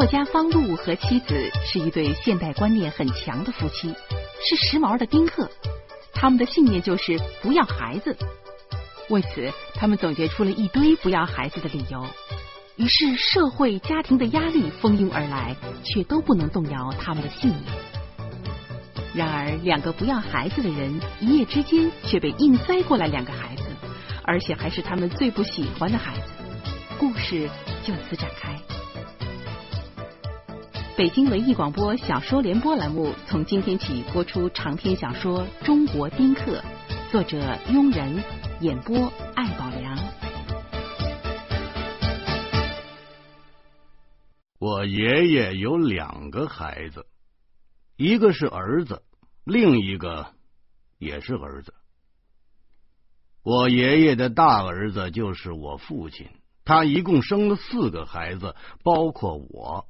作家方路和妻子是一对现代观念很强的夫妻，是时髦的丁克。他们的信念就是不要孩子。为此，他们总结出了一堆不要孩子的理由。于是，社会家庭的压力蜂拥而来，却都不能动摇他们的信念。然而，两个不要孩子的人，一夜之间却被硬塞过来两个孩子，而且还是他们最不喜欢的孩子。故事就此展开。北京文艺广播小说联播栏目从今天起播出长篇小说《中国丁克》，作者庸人，演播艾宝良。我爷爷有两个孩子，一个是儿子，另一个也是儿子。我爷爷的大儿子就是我父亲，他一共生了四个孩子，包括我。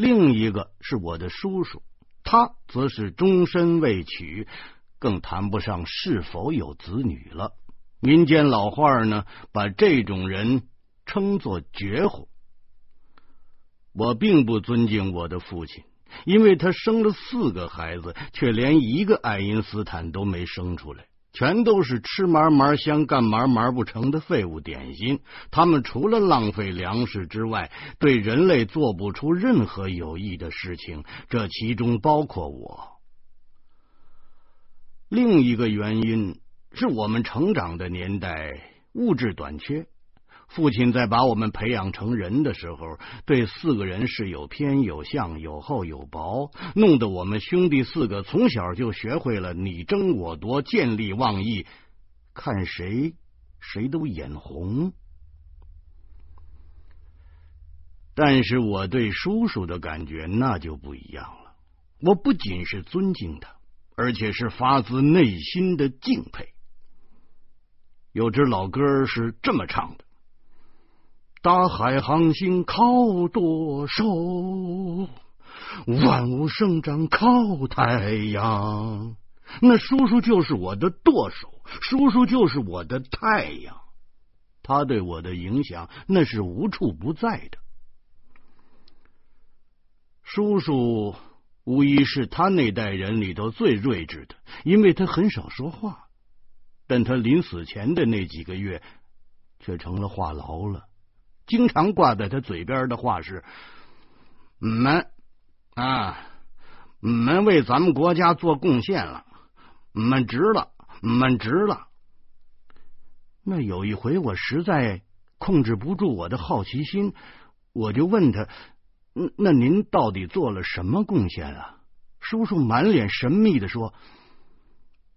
另一个是我的叔叔，他则是终身未娶，更谈不上是否有子女了。民间老话呢，把这种人称作绝户。我并不尊敬我的父亲，因为他生了四个孩子，却连一个爱因斯坦都没生出来。全都是吃嘛嘛香、干嘛嘛不成的废物点心。他们除了浪费粮食之外，对人类做不出任何有益的事情。这其中包括我。另一个原因是我们成长的年代物质短缺。父亲在把我们培养成人的时候，对四个人是有偏有向、有厚有薄，弄得我们兄弟四个从小就学会了你争我夺、见利忘义，看谁谁都眼红。但是我对叔叔的感觉那就不一样了，我不仅是尊敬他，而且是发自内心的敬佩。有支老歌是这么唱的。大海航行靠舵手，万物生长靠太阳。那叔叔就是我的舵手，叔叔就是我的太阳。他对我的影响那是无处不在的。叔叔无疑是他那代人里头最睿智的，因为他很少说话，但他临死前的那几个月却成了话痨了。经常挂在他嘴边的话是：“你们啊，你们为咱们国家做贡献了，你们值了，你们值了。”那有一回，我实在控制不住我的好奇心，我就问他：“那您到底做了什么贡献啊？”叔叔满脸神秘的说：“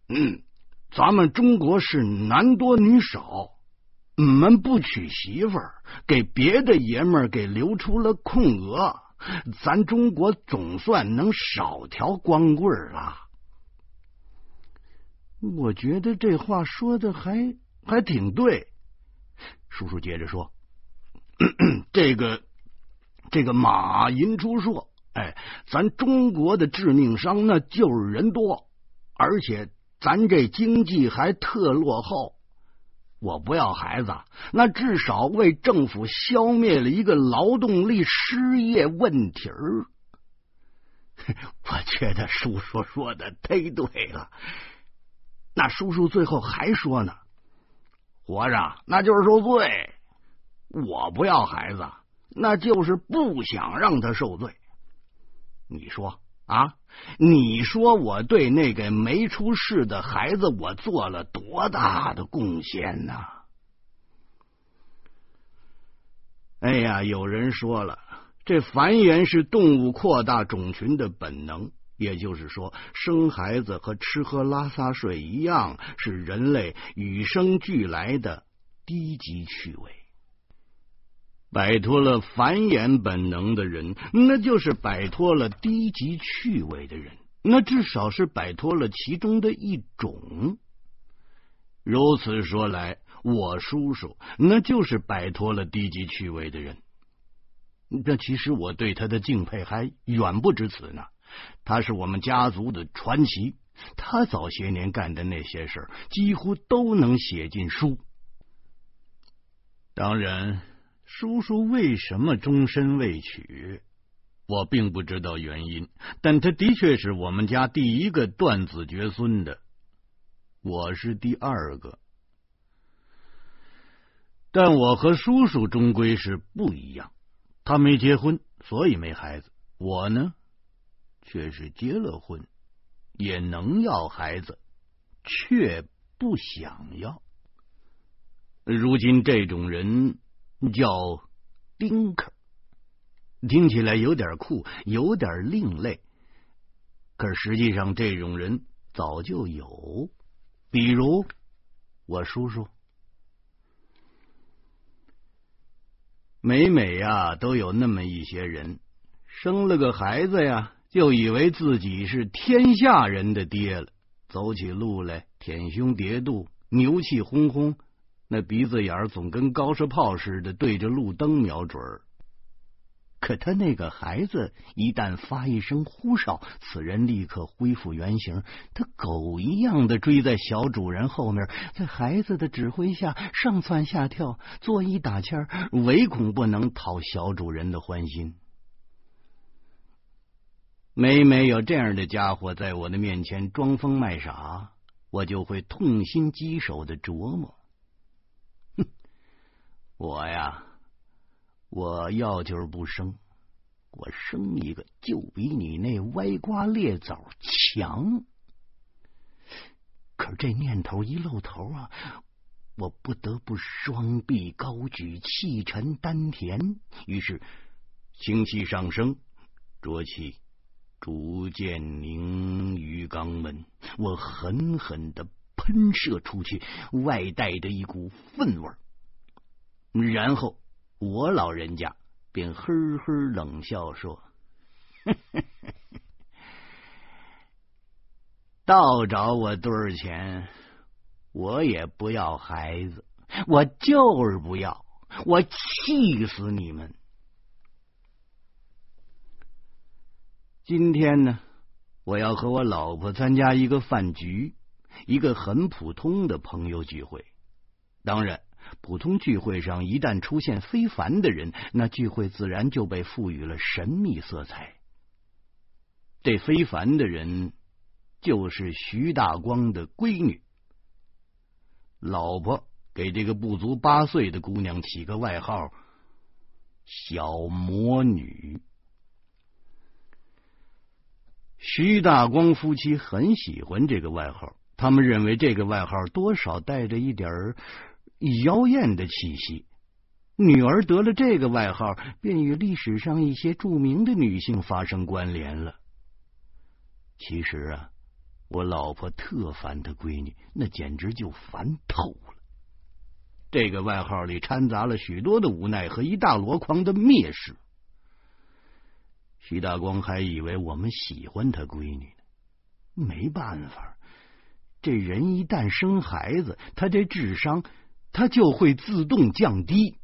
嗯，咱们中国是男多女少。”你们不娶媳妇儿，给别的爷们儿给留出了空额，咱中国总算能少条光棍了。我觉得这话说的还还挺对。叔叔接着说：“ 这个这个马寅初说，哎，咱中国的致命伤那就是人多，而且咱这经济还特落后。”我不要孩子，那至少为政府消灭了一个劳动力失业问题儿。我觉得叔叔说的忒对了。那叔叔最后还说呢：“活着那就是受罪，我不要孩子，那就是不想让他受罪。”你说？啊！你说我对那个没出世的孩子，我做了多大的贡献呢？哎呀，有人说了，这繁衍是动物扩大种群的本能，也就是说，生孩子和吃喝拉撒睡一样，是人类与生俱来的低级趣味。摆脱了繁衍本能的人，那就是摆脱了低级趣味的人，那至少是摆脱了其中的一种。如此说来，我叔叔那就是摆脱了低级趣味的人。这其实我对他的敬佩还远不止此呢。他是我们家族的传奇，他早些年干的那些事儿，几乎都能写进书。当然。叔叔为什么终身未娶？我并不知道原因，但他的确是我们家第一个断子绝孙的，我是第二个。但我和叔叔终归是不一样，他没结婚，所以没孩子；我呢，却是结了婚，也能要孩子，却不想要。如今这种人叫丁克。听起来有点酷，有点另类，可实际上这种人早就有，比如我叔叔，每每呀都有那么一些人，生了个孩子呀，就以为自己是天下人的爹了，走起路来舔胸叠肚，牛气哄哄，那鼻子眼儿总跟高射炮似的，对着路灯瞄准儿。可他那个孩子一旦发一声呼哨，此人立刻恢复原形，他狗一样的追在小主人后面，在孩子的指挥下上蹿下跳，作揖打签唯恐不能讨小主人的欢心。每每有这样的家伙在我的面前装疯卖傻，我就会痛心疾首的琢磨：我呀。我要就是不生，我生一个就比你那歪瓜裂枣强。可这念头一露头啊，我不得不双臂高举，气沉丹田。于是清气上升，浊气逐渐凝于肛门，我狠狠的喷射出去，外带着一股粪味儿，然后。我老人家便呵呵冷笑说：“ 倒找我堆儿钱，我也不要孩子，我就是不要，我气死你们！今天呢，我要和我老婆参加一个饭局，一个很普通的朋友聚会，当然。”普通聚会上一旦出现非凡的人，那聚会自然就被赋予了神秘色彩。这非凡的人就是徐大光的闺女，老婆给这个不足八岁的姑娘起个外号“小魔女”。徐大光夫妻很喜欢这个外号，他们认为这个外号多少带着一点儿。妖艳的气息，女儿得了这个外号，便与历史上一些著名的女性发生关联了。其实啊，我老婆特烦她闺女，那简直就烦透了。这个外号里掺杂了许多的无奈和一大箩筐的蔑视。徐大光还以为我们喜欢他闺女呢，没办法，这人一旦生孩子，他这智商。它就会自动降低。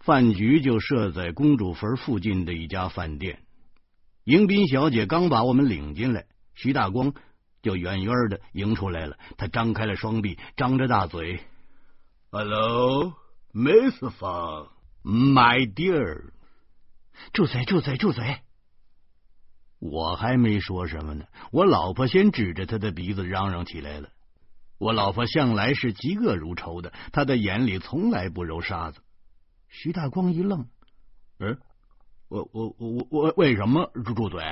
饭局就设在公主坟附近的一家饭店。迎宾小姐刚把我们领进来，徐大光就远远的迎出来了。他张开了双臂，张着大嘴：“Hello, Miss Fang, my dear。”住嘴！住嘴！住嘴！我还没说什么呢，我老婆先指着他的鼻子嚷嚷起来了。我老婆向来是嫉恶如仇的，她的眼里从来不揉沙子。徐大光一愣：“嗯，我我我我为什么住住嘴？”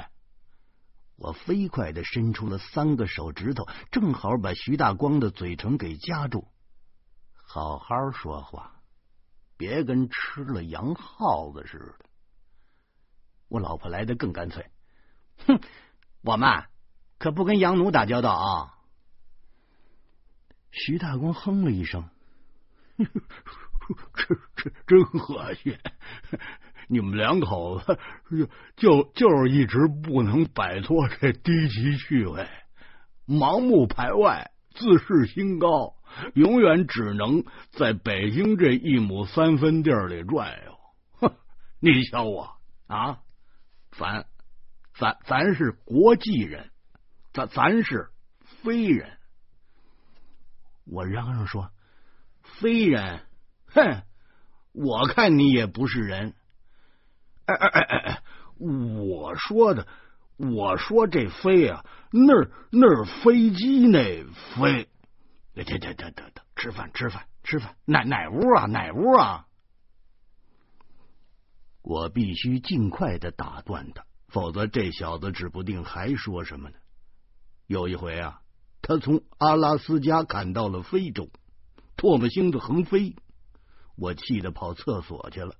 我飞快的伸出了三个手指头，正好把徐大光的嘴唇给夹住。好好说话，别跟吃了洋耗子似的。我老婆来的更干脆：“哼，我们可不跟洋奴打交道啊！”徐大光哼了一声：“这 这真恶心！你们两口子就就是一直不能摆脱这低级趣味，盲目排外，自视清高，永远只能在北京这一亩三分地里转悠。哼，你瞧我啊，咱咱咱是国际人，咱咱是非人。”我嚷嚷说：“非人，哼！我看你也不是人。哎哎哎哎哎！我说的，我说这飞啊，那儿那儿飞机那飞。得得得得得，吃饭吃饭吃饭，哪哪屋啊哪屋啊？我必须尽快的打断他，否则这小子指不定还说什么呢。有一回啊，他从阿拉斯加赶到了非洲，唾沫星子横飞，我气得跑厕所去了。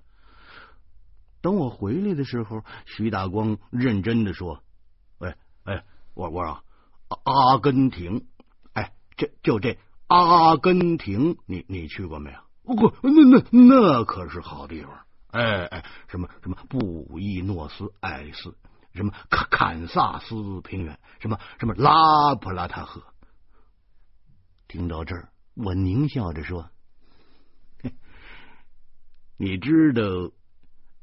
等我回来的时候，徐大光认真的说：“喂，哎，我我啊，阿根廷。”哎这就这阿根廷，你你去过没有？不，那那那可是好地方。哎哎，什么什么布宜诺斯艾利斯，什么堪堪萨斯平原，什么什么拉普拉塔河。听到这儿，我狞笑着说：“你知道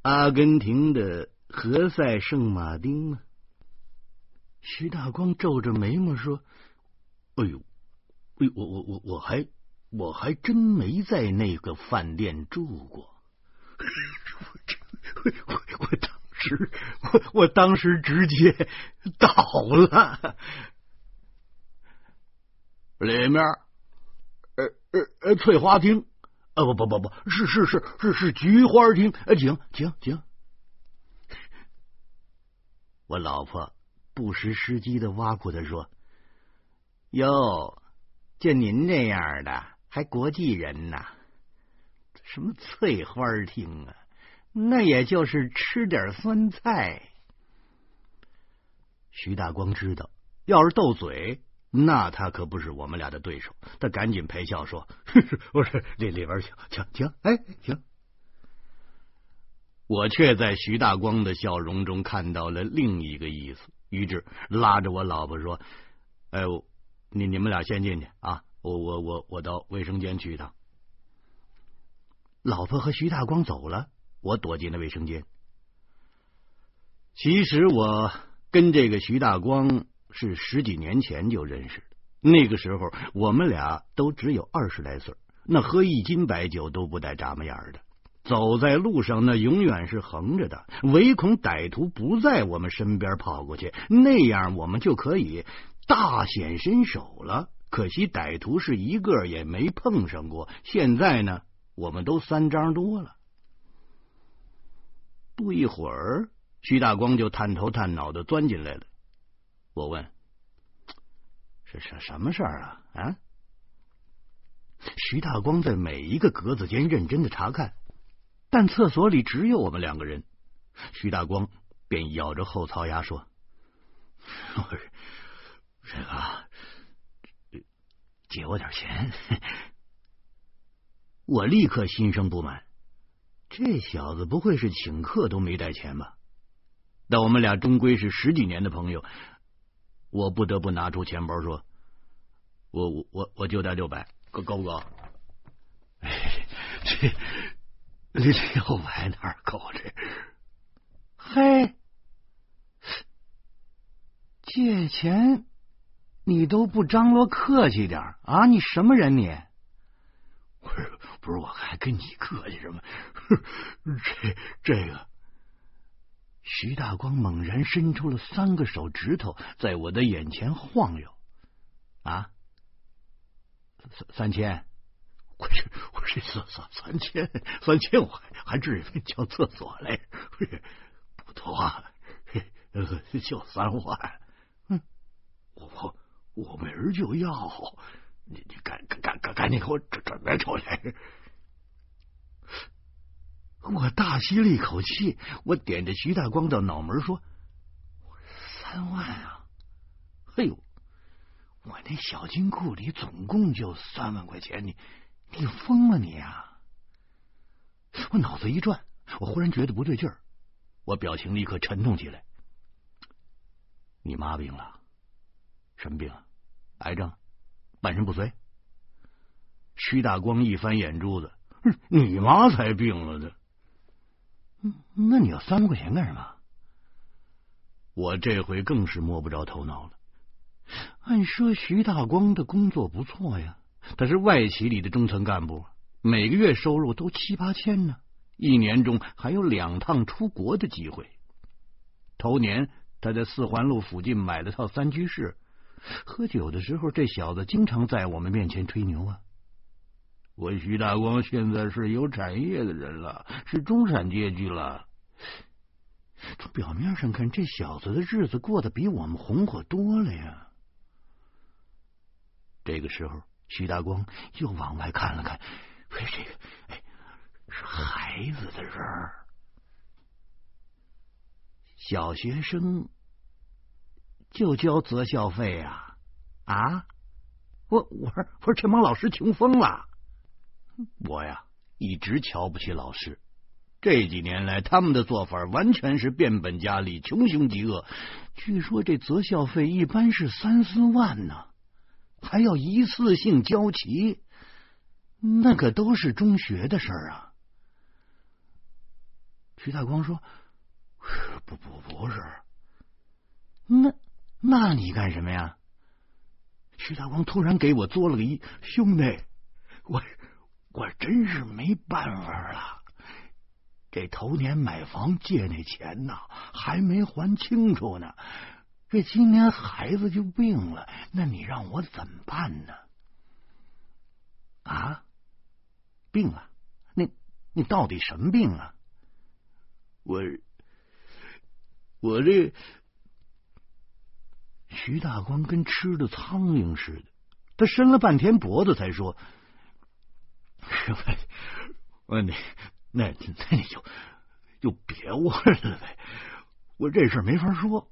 阿根廷的何塞圣马丁吗？”徐大光皱着眉毛说：“哎呦。”哎我我我我还我还真没在那个饭店住过，我我我当时我我当时直接倒了，里面呃呃呃翠花厅啊不不不不是是是是是菊花厅，请请请，我老婆不失时机的挖苦他说：“哟。”就您这样的，还国际人呐？什么翠花厅啊？那也就是吃点酸菜。徐大光知道，要是斗嘴，那他可不是我们俩的对手。他赶紧陪笑说：“不是，里里边请，请请，哎，请。”我却在徐大光的笑容中看到了另一个意思，于是拉着我老婆说：“哎。”你你们俩先进去啊！我我我我到卫生间去一趟。老婆和徐大光走了，我躲进了卫生间。其实我跟这个徐大光是十几年前就认识的，那个时候我们俩都只有二十来岁，那喝一斤白酒都不带眨巴眼的，走在路上那永远是横着的，唯恐歹徒不在我们身边跑过去，那样我们就可以。大显身手了，可惜歹徒是一个也没碰上过。现在呢，我们都三张多了。不一会儿，徐大光就探头探脑的钻进来了。我问：“是什什么事儿啊？”啊？徐大光在每一个格子间认真的查看，但厕所里只有我们两个人。徐大光便咬着后槽牙说：“我。”这个借我点钱，我立刻心生不满。这小子不会是请客都没带钱吧？但我们俩终归是十几年的朋友，我不得不拿出钱包说：“我我我我就带六百，够够不够？”这六百哪够这？嘿，借钱。你都不张罗客气点啊？你什么人？你不是不是？我还跟你客气什么？这这个，徐大光猛然伸出了三个手指头，在我的眼前晃悠。啊，三三千？我这我这三三三千三千，我还还至于叫厕所嘞？不多，就三万。嗯，我。我我明儿就要，你你赶赶赶赶紧给我准准备出来！我大吸了一口气，我点着徐大光的脑门说：“三万啊！哎呦，我那小金库里总共就三万块钱，你你疯了你啊！”我脑子一转，我忽然觉得不对劲儿，我表情立刻沉重起来。你妈病了。什么病？癌症？半身不遂？徐大光一翻眼珠子，你妈才病了呢！那你要三万块钱干什么？我这回更是摸不着头脑了。按说徐大光的工作不错呀，他是外企里的中层干部，每个月收入都七八千呢，一年中还有两趟出国的机会。头年他在四环路附近买了套三居室，喝酒的时候，这小子经常在我们面前吹牛啊。我徐大光现在是有产业的人了，是中产阶级了。从表面上看，这小子的日子过得比我们红火多了呀。这个时候，徐大光又往外看了看，哎，这个，哎，是孩子的人儿，小学生就交择校费啊？啊？我我说我说，这帮老师穷疯了。我呀，一直瞧不起老师。这几年来，他们的做法完全是变本加厉，穷凶极恶。据说这择校费一般是三四万呢，还要一次性交齐，那可都是中学的事儿啊。徐大光说：“不不不是，那那你干什么呀？”徐大光突然给我作了个揖：“兄弟，我。”我真是没办法了，这头年买房借那钱呢，还没还清楚呢。这今年孩子就病了，那你让我怎么办呢？啊，病了？你你到底什么病啊？我我这徐大光跟吃的苍蝇似的，他伸了半天脖子才说。我你那那你就就别问了呗，我这事没法说。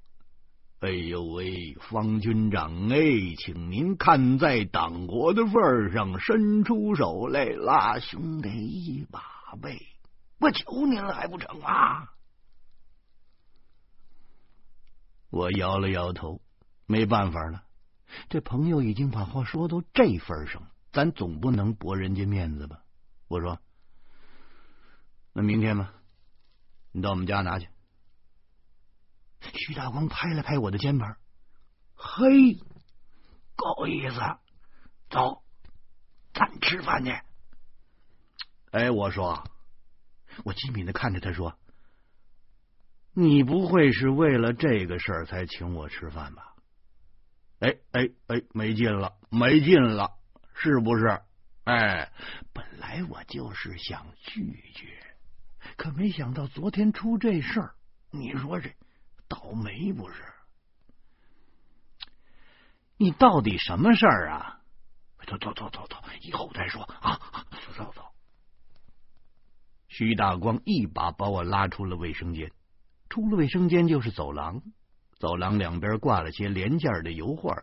哎呦喂，方军长哎，请您看在党国的份上，伸出手来拉兄弟一把呗！我求您了还不成啊？我摇了摇头，没办法了，这朋友已经把话说到这份上了。咱总不能驳人家面子吧？我说，那明天吧，你到我们家拿去。徐大光拍了拍我的肩膀，嘿，够意思，走，咱吃饭去。哎，我说，我机敏的看着他说：“你不会是为了这个事儿才请我吃饭吧？”哎哎哎，没劲了，没劲了。是不是？哎，本来我就是想拒绝，可没想到昨天出这事儿。你说这倒霉不是？你到底什么事儿啊？走走走走走，以后再说啊！走走走。徐大光一把把我拉出了卫生间，出了卫生间就是走廊，走廊两边挂了些廉价的油画。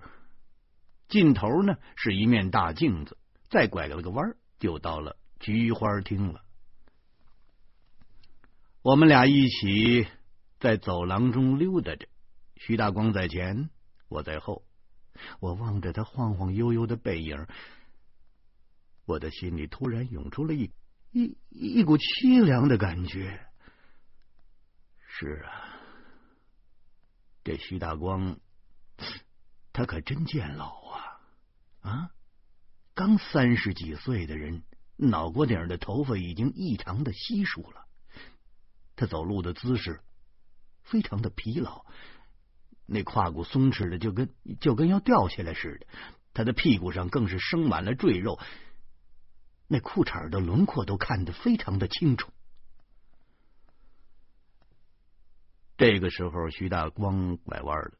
尽头呢是一面大镜子，再拐了个弯就到了菊花厅了。我们俩一起在走廊中溜达着，徐大光在前，我在后。我望着他晃晃悠悠的背影，我的心里突然涌出了一一一股凄凉的感觉。是啊，这徐大光，他可真见老。啊，刚三十几岁的人，脑瓜顶的头发已经异常的稀疏了。他走路的姿势非常的疲劳，那胯骨松弛的就跟就跟要掉下来似的。他的屁股上更是生满了赘肉，那裤衩的轮廓都看得非常的清楚。这个时候，徐大光拐弯了，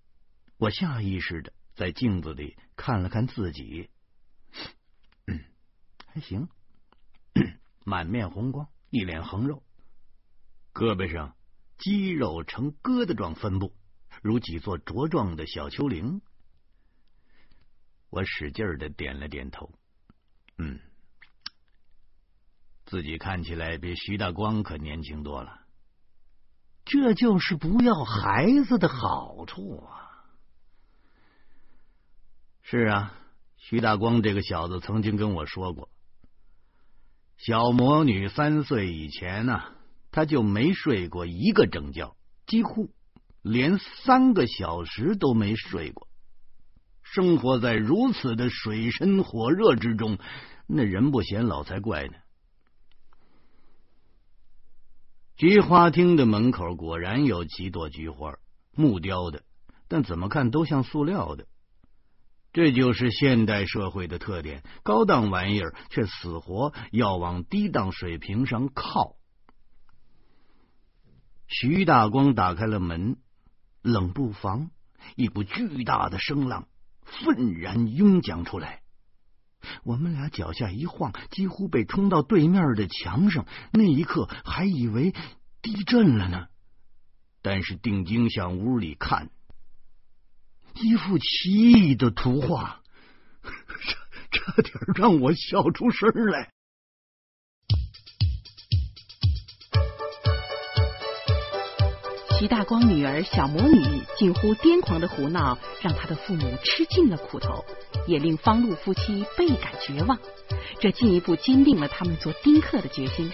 我下意识的。在镜子里看了看自己，嗯还行，满面红光，一脸横肉，胳膊上肌肉呈疙瘩状分布，如几座茁壮的小丘陵。我使劲的点了点头，嗯，自己看起来比徐大光可年轻多了，这就是不要孩子的好处啊。是啊，徐大光这个小子曾经跟我说过，小魔女三岁以前呢，他就没睡过一个整觉，几乎连三个小时都没睡过。生活在如此的水深火热之中，那人不显老才怪呢。菊花厅的门口果然有几朵菊花，木雕的，但怎么看都像塑料的。这就是现代社会的特点：高档玩意儿却死活要往低档水平上靠。徐大光打开了门，冷不防，一股巨大的声浪愤然涌将出来。我们俩脚下一晃，几乎被冲到对面的墙上。那一刻，还以为地震了呢。但是定睛向屋里看，一幅奇异的图画，差差点让我笑出声来。徐大光女儿小魔女近乎癫狂的胡闹，让他的父母吃尽了苦头，也令方路夫妻倍感绝望。这进一步坚定了他们做丁克的决心。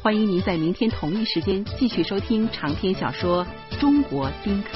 欢迎您在明天同一时间继续收听长篇小说《中国丁克》。